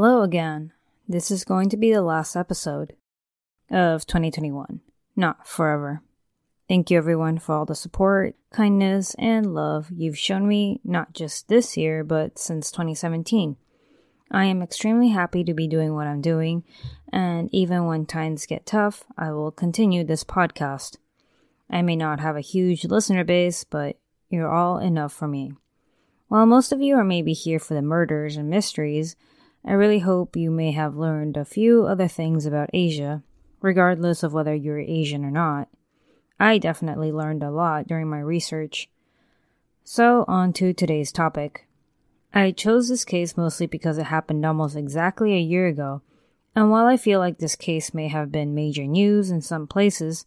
Hello again. This is going to be the last episode of 2021. Not forever. Thank you everyone for all the support, kindness, and love you've shown me not just this year, but since 2017. I am extremely happy to be doing what I'm doing, and even when times get tough, I will continue this podcast. I may not have a huge listener base, but you're all enough for me. While most of you are maybe here for the murders and mysteries, I really hope you may have learned a few other things about Asia, regardless of whether you're Asian or not. I definitely learned a lot during my research. So, on to today's topic. I chose this case mostly because it happened almost exactly a year ago, and while I feel like this case may have been major news in some places,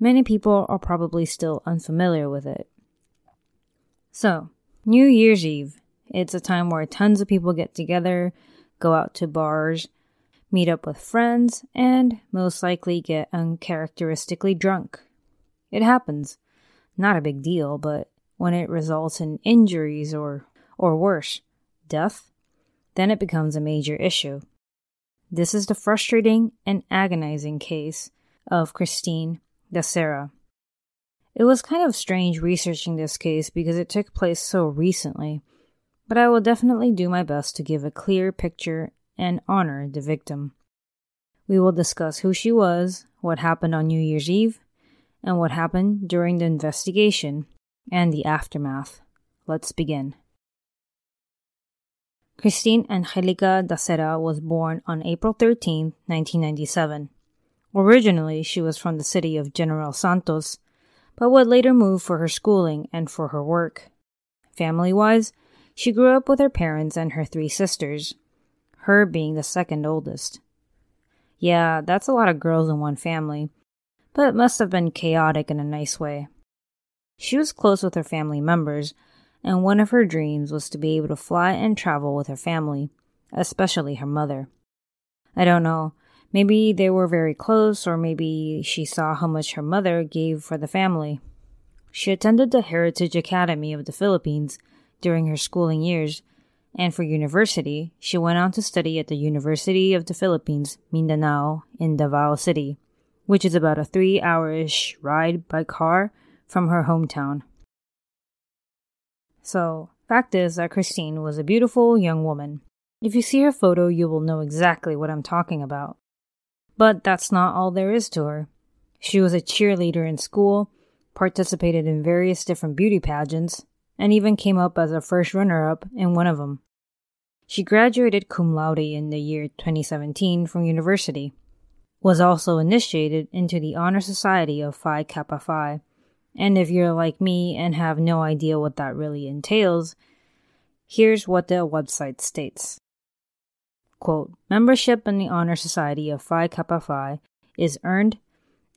many people are probably still unfamiliar with it. So, New Year's Eve. It's a time where tons of people get together go out to bars, meet up with friends, and most likely get uncharacteristically drunk. It happens. Not a big deal, but when it results in injuries or, or worse, death, then it becomes a major issue. This is the frustrating and agonizing case of Christine Dacera. It was kind of strange researching this case because it took place so recently but I will definitely do my best to give a clear picture and honor the victim. We will discuss who she was, what happened on New Year's Eve, and what happened during the investigation and the aftermath. Let's begin. Christine Angelica Dacera was born on April 13, 1997. Originally, she was from the city of General Santos, but would later move for her schooling and for her work. Family wise, she grew up with her parents and her three sisters, her being the second oldest. Yeah, that's a lot of girls in one family, but it must have been chaotic in a nice way. She was close with her family members, and one of her dreams was to be able to fly and travel with her family, especially her mother. I don't know, maybe they were very close, or maybe she saw how much her mother gave for the family. She attended the Heritage Academy of the Philippines during her schooling years, and for university, she went on to study at the University of the Philippines, Mindanao, in Davao City, which is about a three hour-ish ride by car from her hometown. So, fact is that Christine was a beautiful young woman. If you see her photo, you will know exactly what I'm talking about. But that's not all there is to her. She was a cheerleader in school, participated in various different beauty pageants, and even came up as a first runner up in one of them. She graduated cum laude in the year 2017 from university, was also initiated into the Honor Society of Phi Kappa Phi, and if you're like me and have no idea what that really entails, here's what the website states. Quote, membership in the Honor Society of Phi Kappa Phi is earned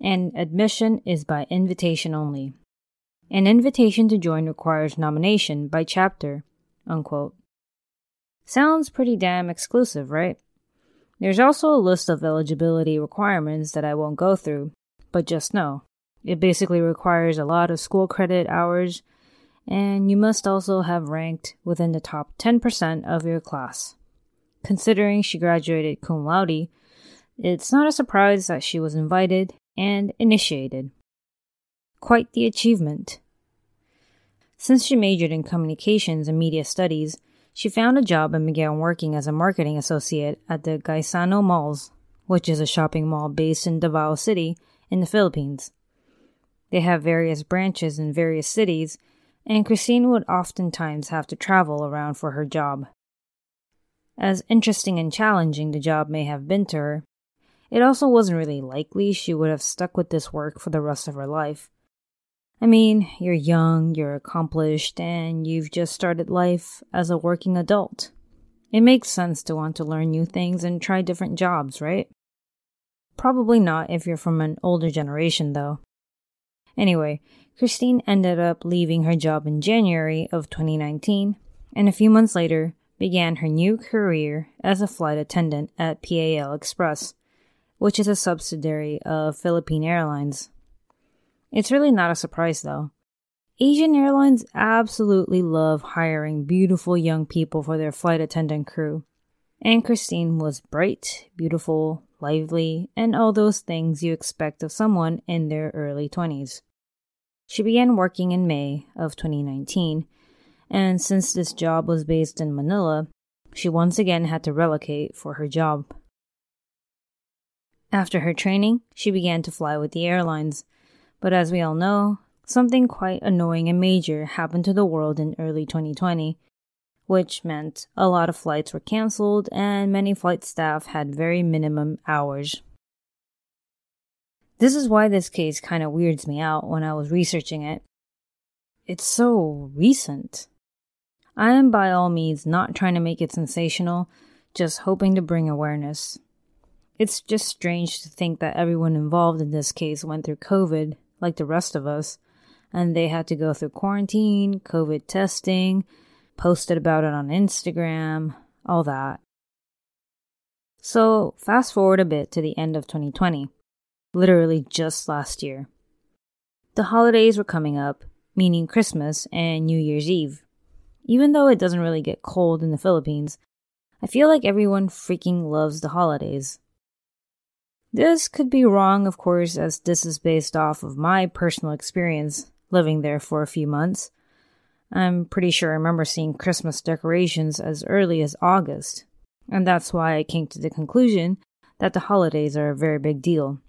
and admission is by invitation only. An invitation to join requires nomination by chapter. Unquote. Sounds pretty damn exclusive, right? There's also a list of eligibility requirements that I won't go through, but just know it basically requires a lot of school credit hours, and you must also have ranked within the top 10% of your class. Considering she graduated cum laude, it's not a surprise that she was invited and initiated. Quite the achievement. Since she majored in communications and media studies, she found a job and began working as a marketing associate at the Gaisano Malls, which is a shopping mall based in Davao City in the Philippines. They have various branches in various cities, and Christine would oftentimes have to travel around for her job. As interesting and challenging the job may have been to her, it also wasn't really likely she would have stuck with this work for the rest of her life. I mean, you're young, you're accomplished, and you've just started life as a working adult. It makes sense to want to learn new things and try different jobs, right? Probably not if you're from an older generation, though. Anyway, Christine ended up leaving her job in January of 2019, and a few months later began her new career as a flight attendant at PAL Express, which is a subsidiary of Philippine Airlines. It's really not a surprise though. Asian airlines absolutely love hiring beautiful young people for their flight attendant crew. And Christine was bright, beautiful, lively, and all those things you expect of someone in their early 20s. She began working in May of 2019, and since this job was based in Manila, she once again had to relocate for her job. After her training, she began to fly with the airlines but as we all know, something quite annoying and major happened to the world in early 2020, which meant a lot of flights were cancelled and many flight staff had very minimum hours. This is why this case kind of weirds me out when I was researching it. It's so recent. I am by all means not trying to make it sensational, just hoping to bring awareness. It's just strange to think that everyone involved in this case went through COVID like the rest of us, and they had to go through quarantine, COVID testing, posted about it on Instagram, all that. So, fast forward a bit to the end of 2020, literally just last year. The holidays were coming up, meaning Christmas and New Year's Eve. Even though it doesn't really get cold in the Philippines, I feel like everyone freaking loves the holidays. This could be wrong, of course, as this is based off of my personal experience living there for a few months. I'm pretty sure I remember seeing Christmas decorations as early as August, and that's why I came to the conclusion that the holidays are a very big deal.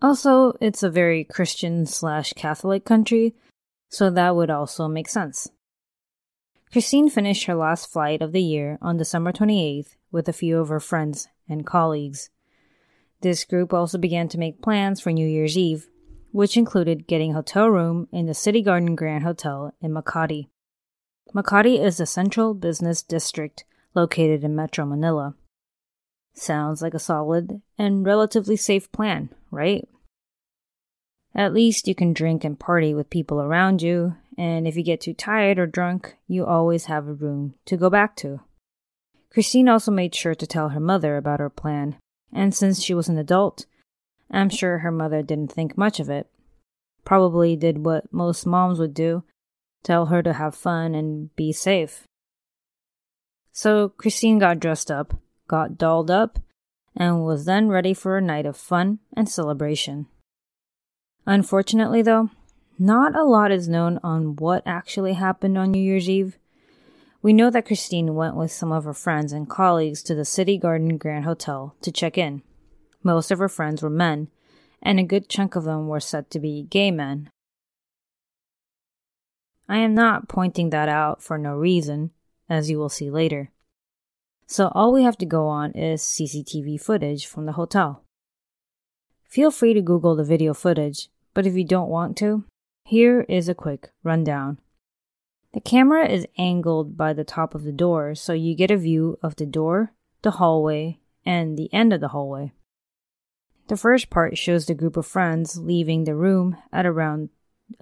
Also, it's a very Christian slash Catholic country, so that would also make sense. Christine finished her last flight of the year on December 28th with a few of her friends and colleagues. This group also began to make plans for New Year's Eve, which included getting hotel room in the City Garden Grand Hotel in Makati. Makati is a central business district located in Metro Manila. Sounds like a solid and relatively safe plan, right? At least you can drink and party with people around you, and if you get too tired or drunk, you always have a room to go back to. Christine also made sure to tell her mother about her plan, and since she was an adult, I'm sure her mother didn't think much of it. Probably did what most moms would do tell her to have fun and be safe. So Christine got dressed up, got dolled up, and was then ready for a night of fun and celebration. Unfortunately, though, not a lot is known on what actually happened on New Year's Eve. We know that Christine went with some of her friends and colleagues to the City Garden Grand Hotel to check in. Most of her friends were men, and a good chunk of them were said to be gay men. I am not pointing that out for no reason, as you will see later. So all we have to go on is CCTV footage from the hotel. Feel free to Google the video footage, but if you don't want to, here is a quick rundown. The camera is angled by the top of the door, so you get a view of the door, the hallway, and the end of the hallway. The first part shows the group of friends leaving the room at around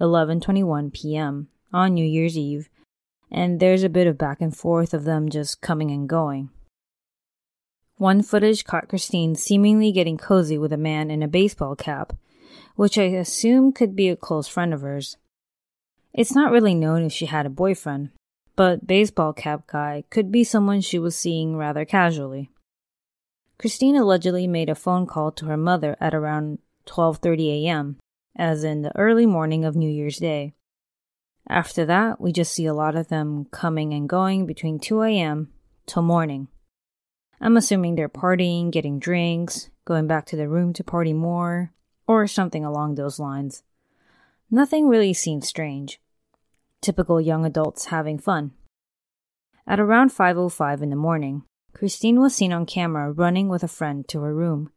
11:21 p.m. on New Year's Eve, and there's a bit of back and forth of them just coming and going. One footage caught Christine seemingly getting cozy with a man in a baseball cap, which I assume could be a close friend of hers. It's not really known if she had a boyfriend, but baseball cap guy could be someone she was seeing rather casually. Christine allegedly made a phone call to her mother at around 12:30 a.m., as in the early morning of New Year's Day. After that, we just see a lot of them coming and going between 2 a.m. till morning. I'm assuming they're partying, getting drinks, going back to their room to party more, or something along those lines. Nothing really seems strange typical young adults having fun. At around 5:05 in the morning, Christine was seen on camera running with a friend to her room.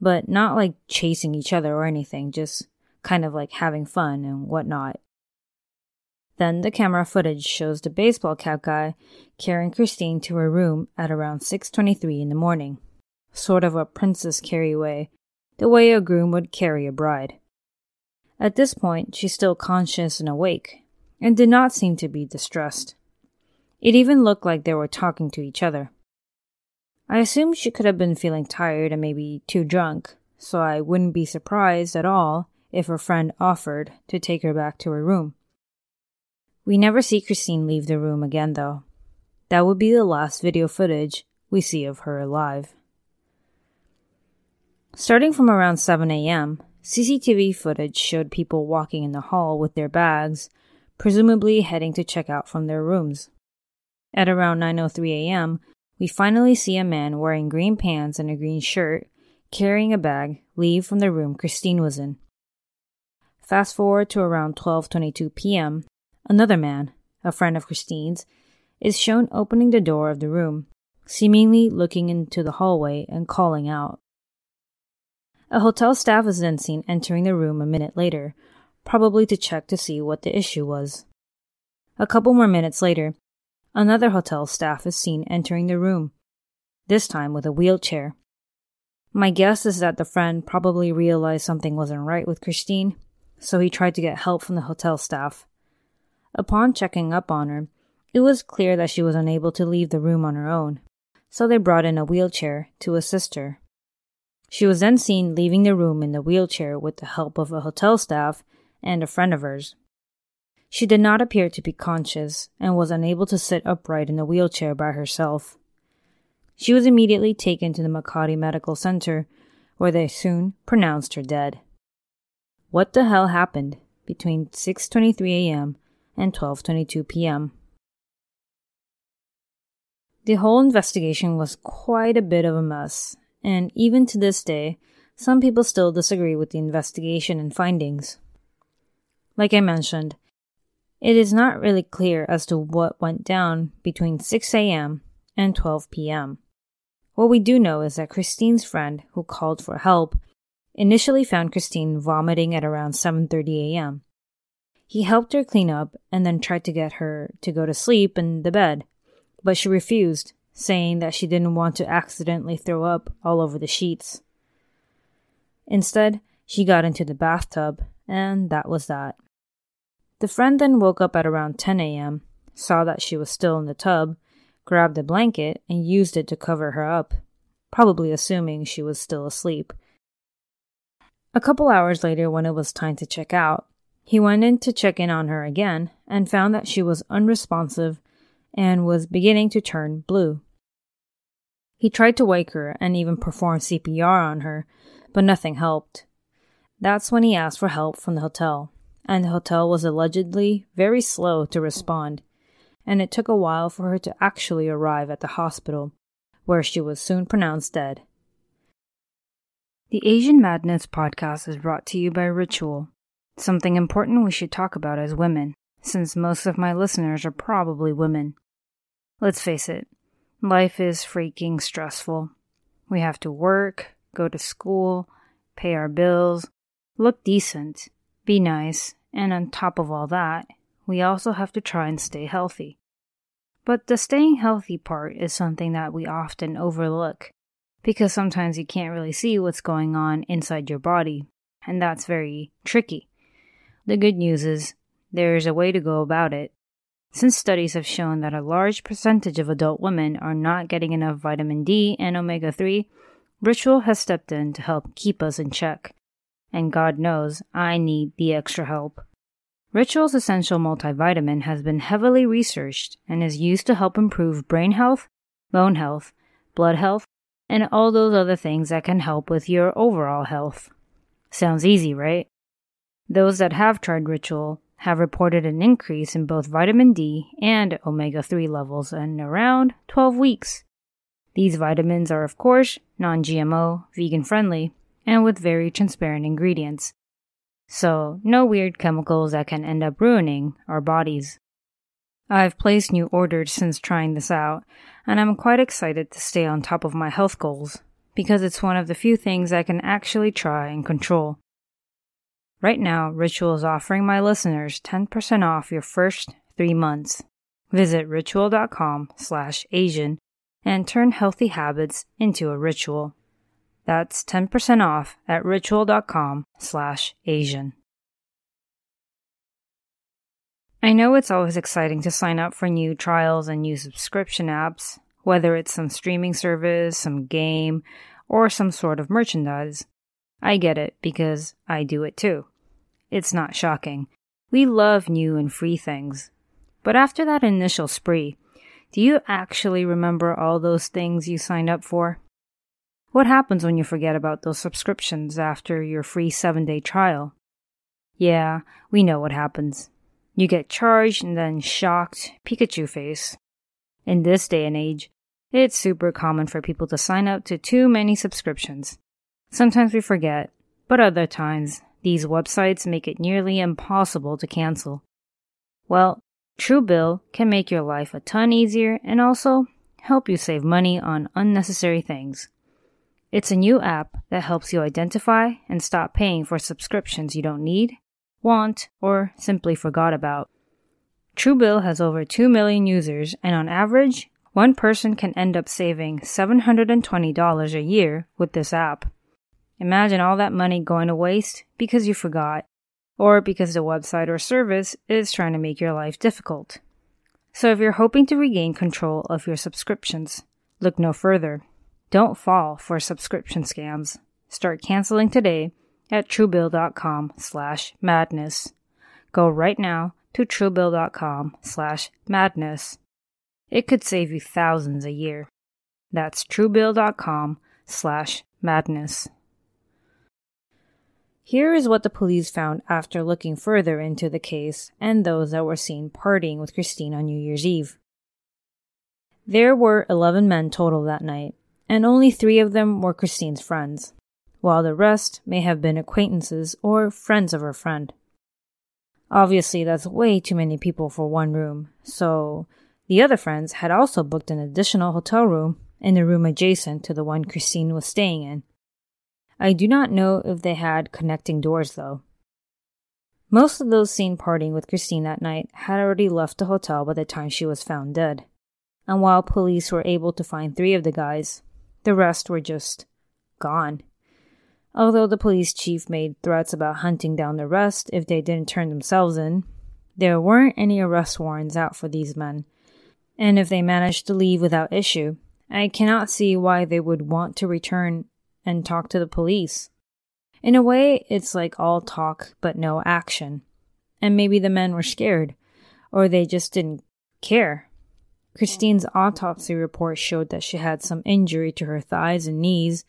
But not like chasing each other or anything, just kind of like having fun and whatnot. Then the camera footage shows the baseball cap guy carrying Christine to her room at around 6:23 in the morning, sort of a princess carry way, the way a groom would carry a bride. At this point, she's still conscious and awake, and did not seem to be distressed. It even looked like they were talking to each other. I assumed she could have been feeling tired and maybe too drunk, so I wouldn't be surprised at all if her friend offered to take her back to her room. We never see Christine leave the room again, though. That would be the last video footage we see of her alive. Starting from around 7 a.m., CCTV footage showed people walking in the hall with their bags, presumably heading to check out from their rooms. At around 9:03 a.m., we finally see a man wearing green pants and a green shirt, carrying a bag, leave from the room Christine was in. Fast forward to around 12:22 p.m., Another man, a friend of Christine's, is shown opening the door of the room, seemingly looking into the hallway and calling out. A hotel staff is then seen entering the room a minute later, probably to check to see what the issue was. A couple more minutes later, another hotel staff is seen entering the room, this time with a wheelchair. My guess is that the friend probably realized something wasn't right with Christine, so he tried to get help from the hotel staff. Upon checking up on her, it was clear that she was unable to leave the room on her own, so they brought in a wheelchair to assist her. She was then seen leaving the room in the wheelchair with the help of a hotel staff and a friend of hers. She did not appear to be conscious and was unable to sit upright in the wheelchair by herself. She was immediately taken to the Makati Medical Center, where they soon pronounced her dead. What the hell happened between 6:23 a.m and 12:22 p.m. The whole investigation was quite a bit of a mess, and even to this day, some people still disagree with the investigation and findings. Like I mentioned, it is not really clear as to what went down between 6 a.m. and 12 p.m. What we do know is that Christine's friend who called for help initially found Christine vomiting at around 7:30 a.m. He helped her clean up and then tried to get her to go to sleep in the bed, but she refused, saying that she didn't want to accidentally throw up all over the sheets. Instead, she got into the bathtub, and that was that. The friend then woke up at around 10 a.m., saw that she was still in the tub, grabbed a blanket, and used it to cover her up, probably assuming she was still asleep. A couple hours later, when it was time to check out, he went in to check in on her again and found that she was unresponsive and was beginning to turn blue. He tried to wake her and even perform CPR on her, but nothing helped. That's when he asked for help from the hotel, and the hotel was allegedly very slow to respond, and it took a while for her to actually arrive at the hospital, where she was soon pronounced dead. The Asian Madness podcast is brought to you by Ritual Something important we should talk about as women, since most of my listeners are probably women. Let's face it, life is freaking stressful. We have to work, go to school, pay our bills, look decent, be nice, and on top of all that, we also have to try and stay healthy. But the staying healthy part is something that we often overlook because sometimes you can't really see what's going on inside your body, and that's very tricky. The good news is there is a way to go about it. Since studies have shown that a large percentage of adult women are not getting enough vitamin D and omega 3, Ritual has stepped in to help keep us in check. And God knows I need the extra help. Ritual's essential multivitamin has been heavily researched and is used to help improve brain health, bone health, blood health, and all those other things that can help with your overall health. Sounds easy, right? Those that have tried Ritual have reported an increase in both vitamin D and omega 3 levels in around 12 weeks. These vitamins are, of course, non GMO, vegan friendly, and with very transparent ingredients. So, no weird chemicals that can end up ruining our bodies. I've placed new orders since trying this out, and I'm quite excited to stay on top of my health goals because it's one of the few things I can actually try and control. Right now, Ritual is offering my listeners 10% off your first three months. Visit ritual.com slash Asian and turn healthy habits into a ritual. That's 10% off at ritual.com slash Asian. I know it's always exciting to sign up for new trials and new subscription apps, whether it's some streaming service, some game, or some sort of merchandise. I get it because I do it too. It's not shocking. We love new and free things. But after that initial spree, do you actually remember all those things you signed up for? What happens when you forget about those subscriptions after your free seven day trial? Yeah, we know what happens. You get charged and then shocked Pikachu face. In this day and age, it's super common for people to sign up to too many subscriptions. Sometimes we forget, but other times, these websites make it nearly impossible to cancel. Well, Truebill can make your life a ton easier and also help you save money on unnecessary things. It's a new app that helps you identify and stop paying for subscriptions you don't need want, or simply forgot about. Truebill has over 2 million users, and on average, one person can end up saving $720 a year with this app. Imagine all that money going to waste because you forgot, or because the website or service is trying to make your life difficult. So if you're hoping to regain control of your subscriptions, look no further. Don't fall for subscription scams. Start canceling today at truebill.com slash madness. Go right now to truebill.com slash madness. It could save you thousands a year. That's truebill.com slash madness. Here is what the police found after looking further into the case and those that were seen partying with Christine on New Year's Eve. There were 11 men total that night, and only three of them were Christine's friends while the rest may have been acquaintances or friends of her friend. Obviously, that's way too many people for one room, so the other friends had also booked an additional hotel room in the room adjacent to the one Christine was staying in. I do not know if they had connecting doors, though. Most of those seen partying with Christine that night had already left the hotel by the time she was found dead. And while police were able to find three of the guys, the rest were just gone. Although the police chief made threats about hunting down the rest if they didn't turn themselves in, there weren't any arrest warrants out for these men. And if they managed to leave without issue, I cannot see why they would want to return and talk to the police. In a way, it's like all talk but no action. And maybe the men were scared, or they just didn't care. Christine's autopsy report showed that she had some injury to her thighs and knees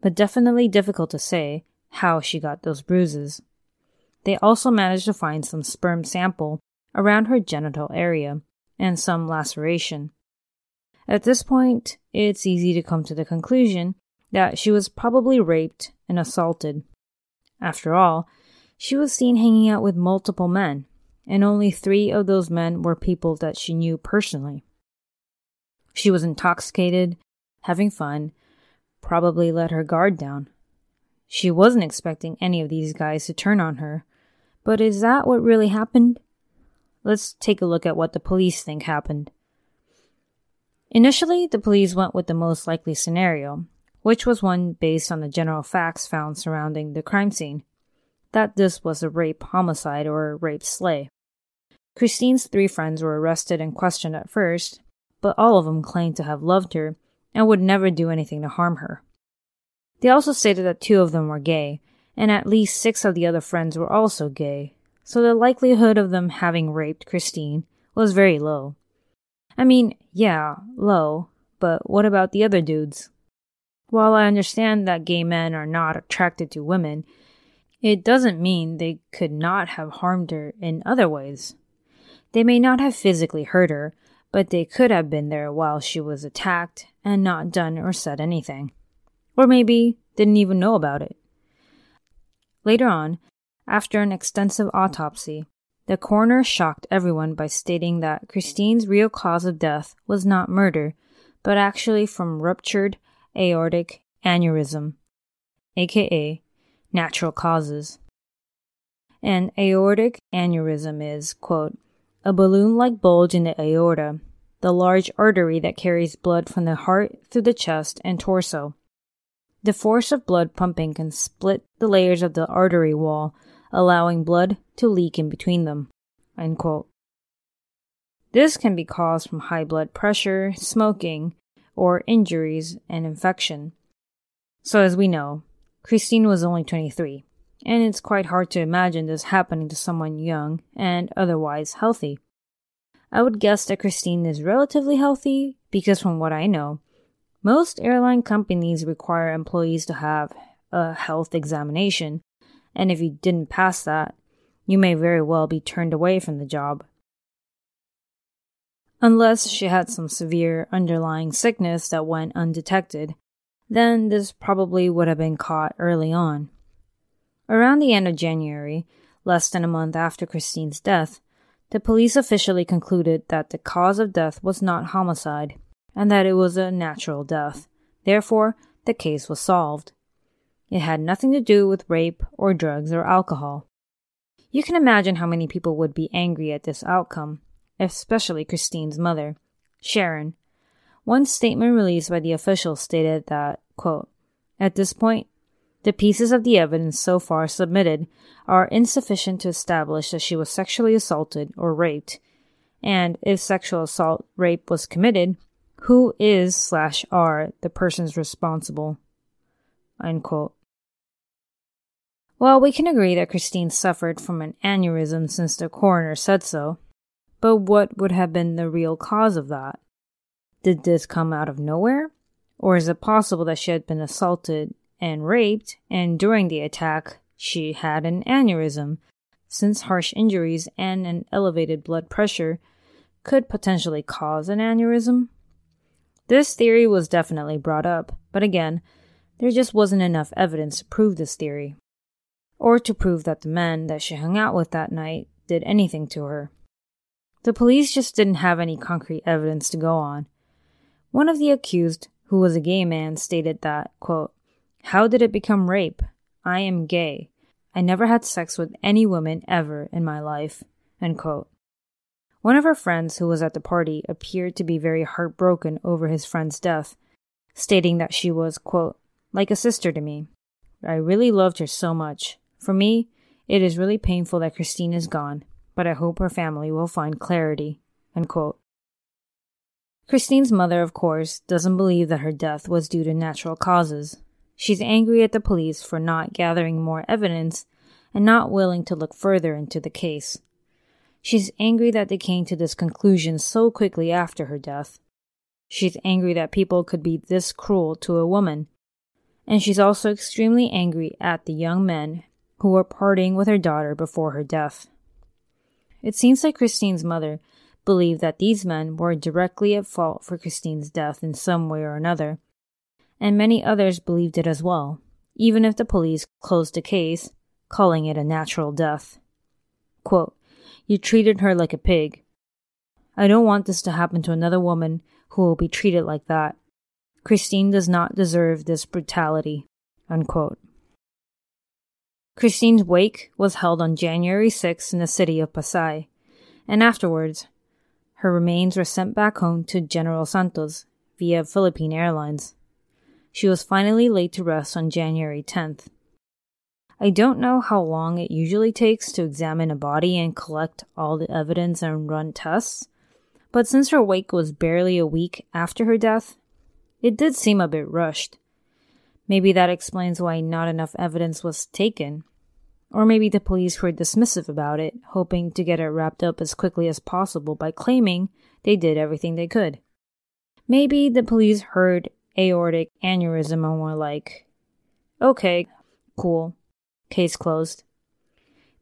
but definitely difficult to say how she got those bruises. They also managed to find some sperm sample around her genital area and some laceration. At this point, it's easy to come to the conclusion that she was probably raped and assaulted. After all, she was seen hanging out with multiple men, and only three of those men were people that she knew personally. She was intoxicated, having fun, probably let her guard down. She wasn't expecting any of these guys to turn on her. But is that what really happened? Let's take a look at what the police think happened. Initially, the police went with the most likely scenario, which was one based on the general facts found surrounding the crime scene that this was a rape homicide or a rape slay. Christine's three friends were arrested and questioned at first, but all of them claimed to have loved her and would never do anything to harm her. They also stated that two of them were gay, and at least six of the other friends were also gay, so the likelihood of them having raped Christine was very low. I mean, yeah, low, but what about the other dudes? While I understand that gay men are not attracted to women, it doesn't mean they could not have harmed her in other ways. They may not have physically hurt her, but they could have been there while she was attacked and not done or said anything. Or maybe didn't even know about it. Later on, after an extensive autopsy, the coroner shocked everyone by stating that Christine's real cause of death was not murder, but actually from ruptured aortic aneurysm, aka natural causes. An aortic aneurysm is, quote, a balloon like bulge in the aorta, the large artery that carries blood from the heart through the chest and torso. The force of blood pumping can split the layers of the artery wall, allowing blood to leak in between them. This can be caused from high blood pressure, smoking, or injuries and infection. So, as we know, Christine was only 23, and it's quite hard to imagine this happening to someone young and otherwise healthy. I would guess that Christine is relatively healthy because, from what I know, most airline companies require employees to have a health examination, and if you didn't pass that, you may very well be turned away from the job. Unless she had some severe underlying sickness that went undetected, then this probably would have been caught early on. Around the end of January, less than a month after Christine's death, the police officially concluded that the cause of death was not homicide and that it was a natural death. Therefore, the case was solved. It had nothing to do with rape or drugs or alcohol. You can imagine how many people would be angry at this outcome, especially Christine's mother, Sharon. One statement released by the officials stated that, quote, At this point, the pieces of the evidence so far submitted are insufficient to establish that she was sexually assaulted or raped, and if sexual assault rape was committed, who is slash are the persons responsible? Unquote. Well, we can agree that Christine suffered from an aneurysm since the coroner said so, but what would have been the real cause of that? Did this come out of nowhere? Or is it possible that she had been assaulted and raped, and during the attack, she had an aneurysm, since harsh injuries and an elevated blood pressure could potentially cause an aneurysm? This theory was definitely brought up, but again, there just wasn't enough evidence to prove this theory, or to prove that the men that she hung out with that night did anything to her. The police just didn't have any concrete evidence to go on. One of the accused, who was a gay man, stated that, quote, how did it become rape? I am gay. I never had sex with any woman ever in my life. One of her friends who was at the party appeared to be very heartbroken over his friend's death, stating that she was, quote, like a sister to me. I really loved her so much. For me, it is really painful that Christine is gone, but I hope her family will find clarity. Christine's mother, of course, doesn't believe that her death was due to natural causes. She's angry at the police for not gathering more evidence and not willing to look further into the case. She's angry that they came to this conclusion so quickly after her death. She's angry that people could be this cruel to a woman. And she's also extremely angry at the young men who were partying with her daughter before her death. It seems like Christine's mother believed that these men were directly at fault for Christine's death in some way or another, and many others believed it as well, even if the police closed the case, calling it a natural death. Quote, You treated her like a pig. I don't want this to happen to another woman who will be treated like that. Christine does not deserve this brutality. Unquote. Christine's wake was held on January 6 in the city of Pasay, and afterwards, her remains were sent back home to General Santos via Philippine Airlines. She was finally laid to rest on January 10th. I don't know how long it usually takes to examine a body and collect all the evidence and run tests, but since her wake was barely a week after her death, it did seem a bit rushed. Maybe that explains why not enough evidence was taken. Or maybe the police were dismissive about it, hoping to get it wrapped up as quickly as possible by claiming they did everything they could. Maybe the police heard aortic aneurysm and we're like, okay, cool, case closed.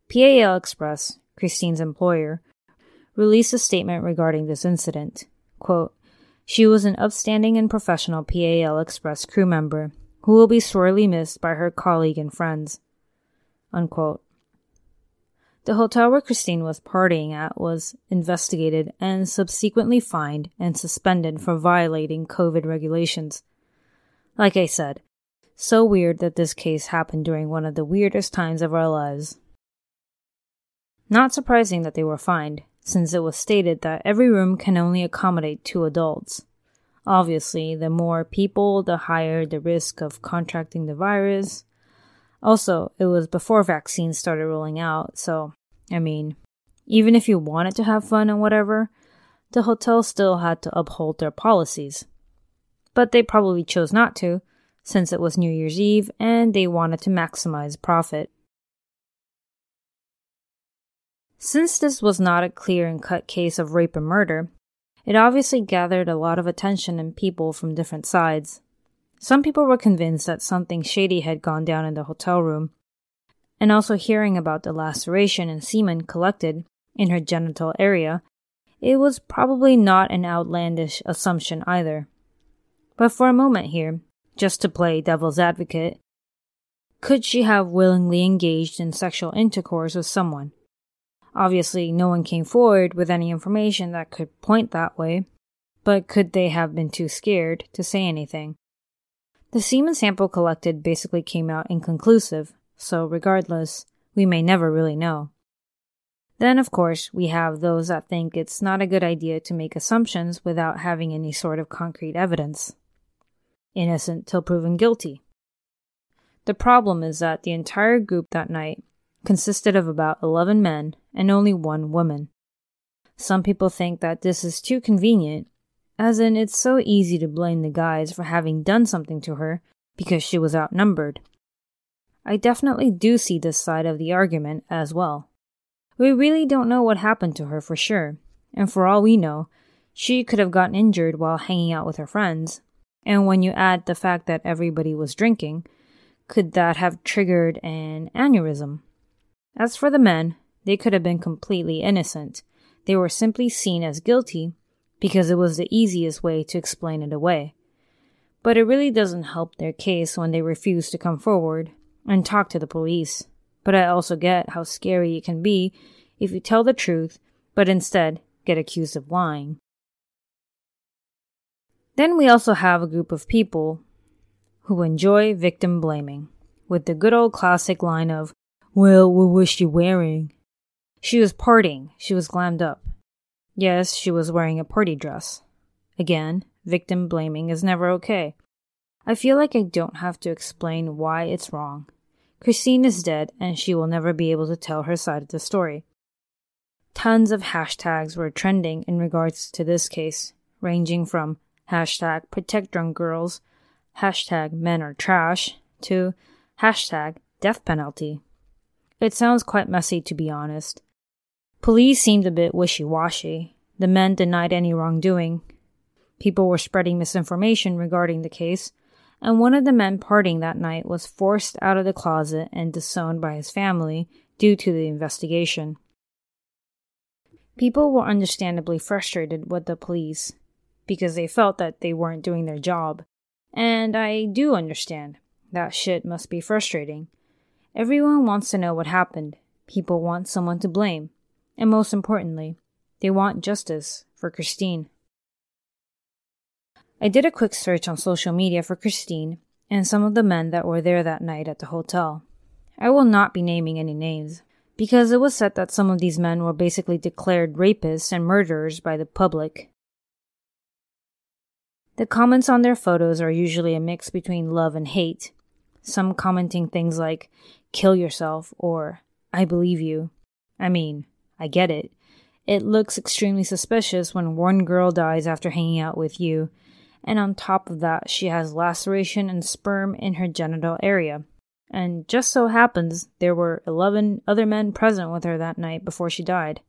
PAL Express, Christine's employer, released a statement regarding this incident. Quote, she was an upstanding and professional PAL Express crew member who will be sorely missed by her colleague and friends. Unquote. The hotel where Christine was partying at was investigated and subsequently fined and suspended for violating COVID regulations. Like I said, so weird that this case happened during one of the weirdest times of our lives. Not surprising that they were fined, since it was stated that every room can only accommodate two adults. Obviously, the more people, the higher the risk of contracting the virus. Also, it was before vaccines started rolling out, so, I mean, even if you wanted to have fun and whatever, the hotel still had to uphold their policies. But they probably chose not to, since it was New Year's Eve and they wanted to maximize profit. Since this was not a clear and cut case of rape and murder, it obviously gathered a lot of attention and people from different sides. Some people were convinced that something shady had gone down in the hotel room, and also hearing about the laceration and semen collected in her genital area, it was probably not an outlandish assumption either. But for a moment here, just to play devil's advocate. Could she have willingly engaged in sexual intercourse with someone? Obviously, no one came forward with any information that could point that way, but could they have been too scared to say anything? The semen sample collected basically came out inconclusive, so regardless, we may never really know. Then, of course, we have those that think it's not a good idea to make assumptions without having any sort of concrete evidence innocent till proven guilty. The problem is that the entire group that night consisted of about 11 men and only one woman. Some people think that this is too convenient, as in it's so easy to blame the guys for having done something to her because she was outnumbered. I definitely do see this side of the argument as well. We really don't know what happened to her for sure, and for all we know, she could have gotten injured while hanging out with her friends, and when you add the fact that everybody was drinking, could that have triggered an aneurysm? As for the men, they could have been completely innocent. They were simply seen as guilty because it was the easiest way to explain it away. But it really doesn't help their case when they refuse to come forward and talk to the police. But I also get how scary it can be if you tell the truth, but instead get accused of lying. Then we also have a group of people who enjoy victim blaming, with the good old classic line of, Well, what was she wearing? She was partying, she was glammed up. Yes, she was wearing a party dress. Again, victim blaming is never okay. I feel like I don't have to explain why it's wrong. Christine is dead and she will never be able to tell her side of the story. Tons of hashtags were trending in regards to this case, ranging from hashtag protect drunk girls, hashtag men are trash, to hashtag death penalty. It sounds quite messy to be honest. Police seemed a bit wishy washy. The men denied any wrongdoing. People were spreading misinformation regarding the case, and one of the men partying that night was forced out of the closet and disowned by his family due to the investigation. People were understandably frustrated with the police because they felt that they weren't doing their job. And I do understand. That shit must be frustrating. Everyone wants to know what happened. People want someone to blame. And most importantly, they want justice for Christine. I did a quick search on social media for Christine and some of the men that were there that night at the hotel. I will not be naming any names, because it was said that some of these men were basically declared rapists and murderers by the public, the comments on their photos are usually a mix between love and hate, some commenting things like, kill yourself, or, I believe you. I mean, I get it. It looks extremely suspicious when one girl dies after hanging out with you, and on top of that, she has laceration and sperm in her genital area. And just so happens there were 11 other men present with her that night before she died.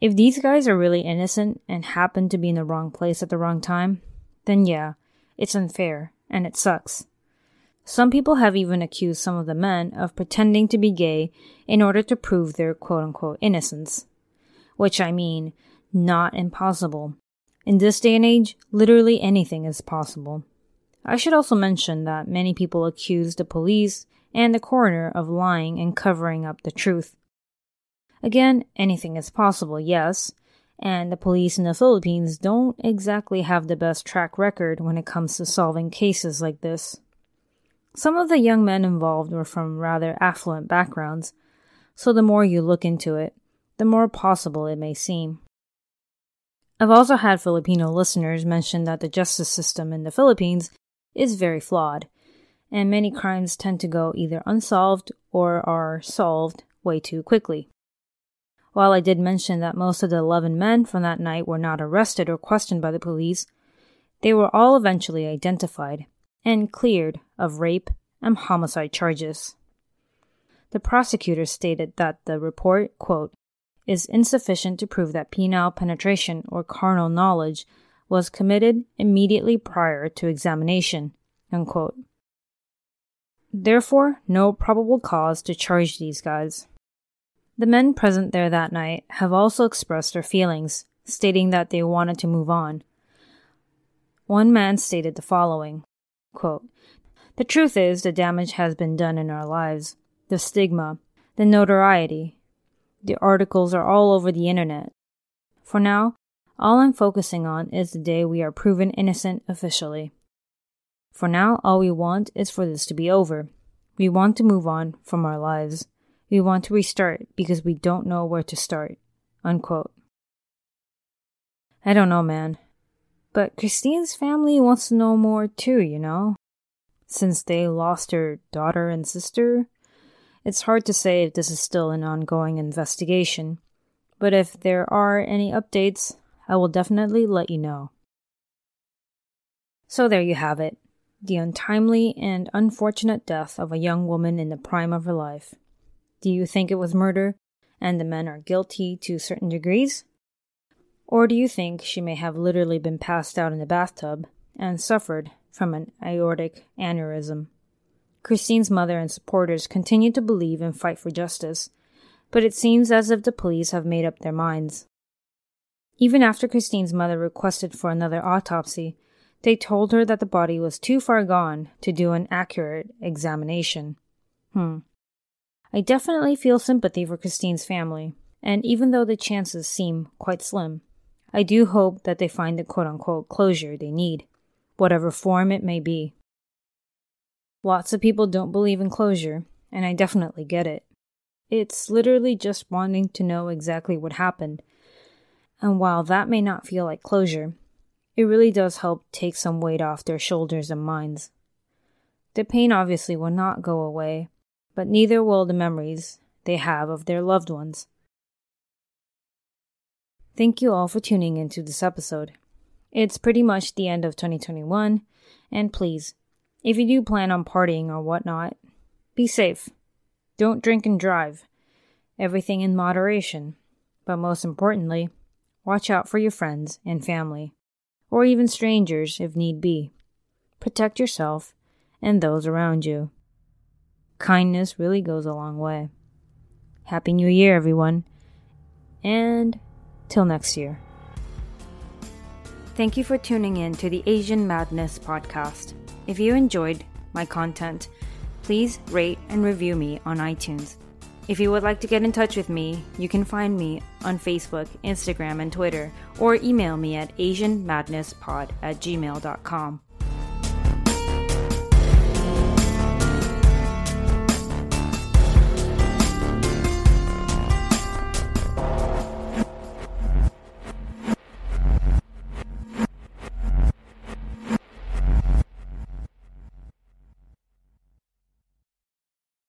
If these guys are really innocent and happen to be in the wrong place at the wrong time, then yeah, it's unfair, and it sucks. Some people have even accused some of the men of pretending to be gay in order to prove their quote unquote innocence. Which I mean, not impossible. In this day and age, literally anything is possible. I should also mention that many people accuse the police and the coroner of lying and covering up the truth. Again, anything is possible, yes, and the police in the Philippines don't exactly have the best track record when it comes to solving cases like this. Some of the young men involved were from rather affluent backgrounds, so the more you look into it, the more possible it may seem. I've also had Filipino listeners mention that the justice system in the Philippines is very flawed, and many crimes tend to go either unsolved or are solved way too quickly. While I did mention that most of the 11 men from that night were not arrested or questioned by the police, they were all eventually identified and cleared of rape and homicide charges. The prosecutor stated that the report, quote, is insufficient to prove that penile penetration or carnal knowledge was committed immediately prior to examination, unquote. Therefore, no probable cause to charge these guys. The men present there that night have also expressed their feelings, stating that they wanted to move on. One man stated the following quote, The truth is, the damage has been done in our lives. The stigma, the notoriety. The articles are all over the internet. For now, all I'm focusing on is the day we are proven innocent officially. For now, all we want is for this to be over. We want to move on from our lives. We want to restart because we don't know where to start. Unquote. I don't know, man. But Christine's family wants to know more too, you know? Since they lost her daughter and sister, it's hard to say if this is still an ongoing investigation. But if there are any updates, I will definitely let you know. So there you have it the untimely and unfortunate death of a young woman in the prime of her life. Do you think it was murder and the men are guilty to certain degrees? Or do you think she may have literally been passed out in the bathtub and suffered from an aortic aneurysm? Christine's mother and supporters continue to believe and fight for justice, but it seems as if the police have made up their minds. Even after Christine's mother requested for another autopsy, they told her that the body was too far gone to do an accurate examination. Hmm. I definitely feel sympathy for Christine's family, and even though the chances seem quite slim, I do hope that they find the quote unquote closure they need, whatever form it may be. Lots of people don't believe in closure, and I definitely get it. It's literally just wanting to know exactly what happened. And while that may not feel like closure, it really does help take some weight off their shoulders and minds. The pain obviously will not go away, but neither will the memories they have of their loved ones. Thank you all for tuning into this episode. It's pretty much the end of 2021, and please, if you do plan on partying or whatnot, be safe. Don't drink and drive. Everything in moderation. But most importantly, watch out for your friends and family, or even strangers if need be. Protect yourself and those around you. Kindness really goes a long way. Happy New Year, everyone. And till next year. Thank you for tuning in to the Asian Madness podcast. If you enjoyed my content, please rate and review me on iTunes. If you would like to get in touch with me, you can find me on Facebook, Instagram, and Twitter, or email me at AsianMadnessPod at gmail.com.